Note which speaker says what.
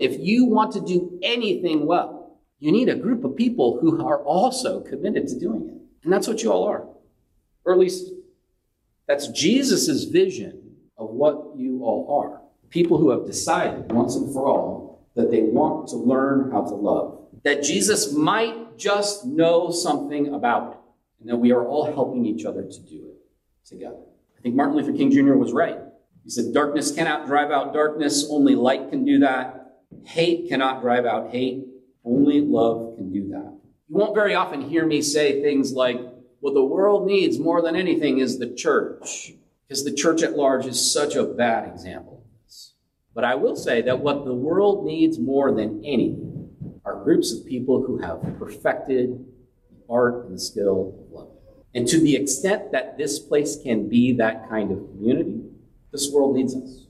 Speaker 1: If you want to do anything well, you need a group of people who are also committed to doing it. And that's what you all are. Or at least that's Jesus' vision of what you all are. People who have decided once and for all that they want to learn how to love. That Jesus might just know something about it. And that we are all helping each other to do it together. I think Martin Luther King Jr. was right. He said, Darkness cannot drive out darkness, only light can do that. Hate cannot drive out hate, only love can do that. You won't very often hear me say things like, what the world needs more than anything is the church, because the church at large is such a bad example of this. But I will say that what the world needs more than anything are groups of people who have perfected the art and the skill of loving. And to the extent that this place can be that kind of community, this world needs us.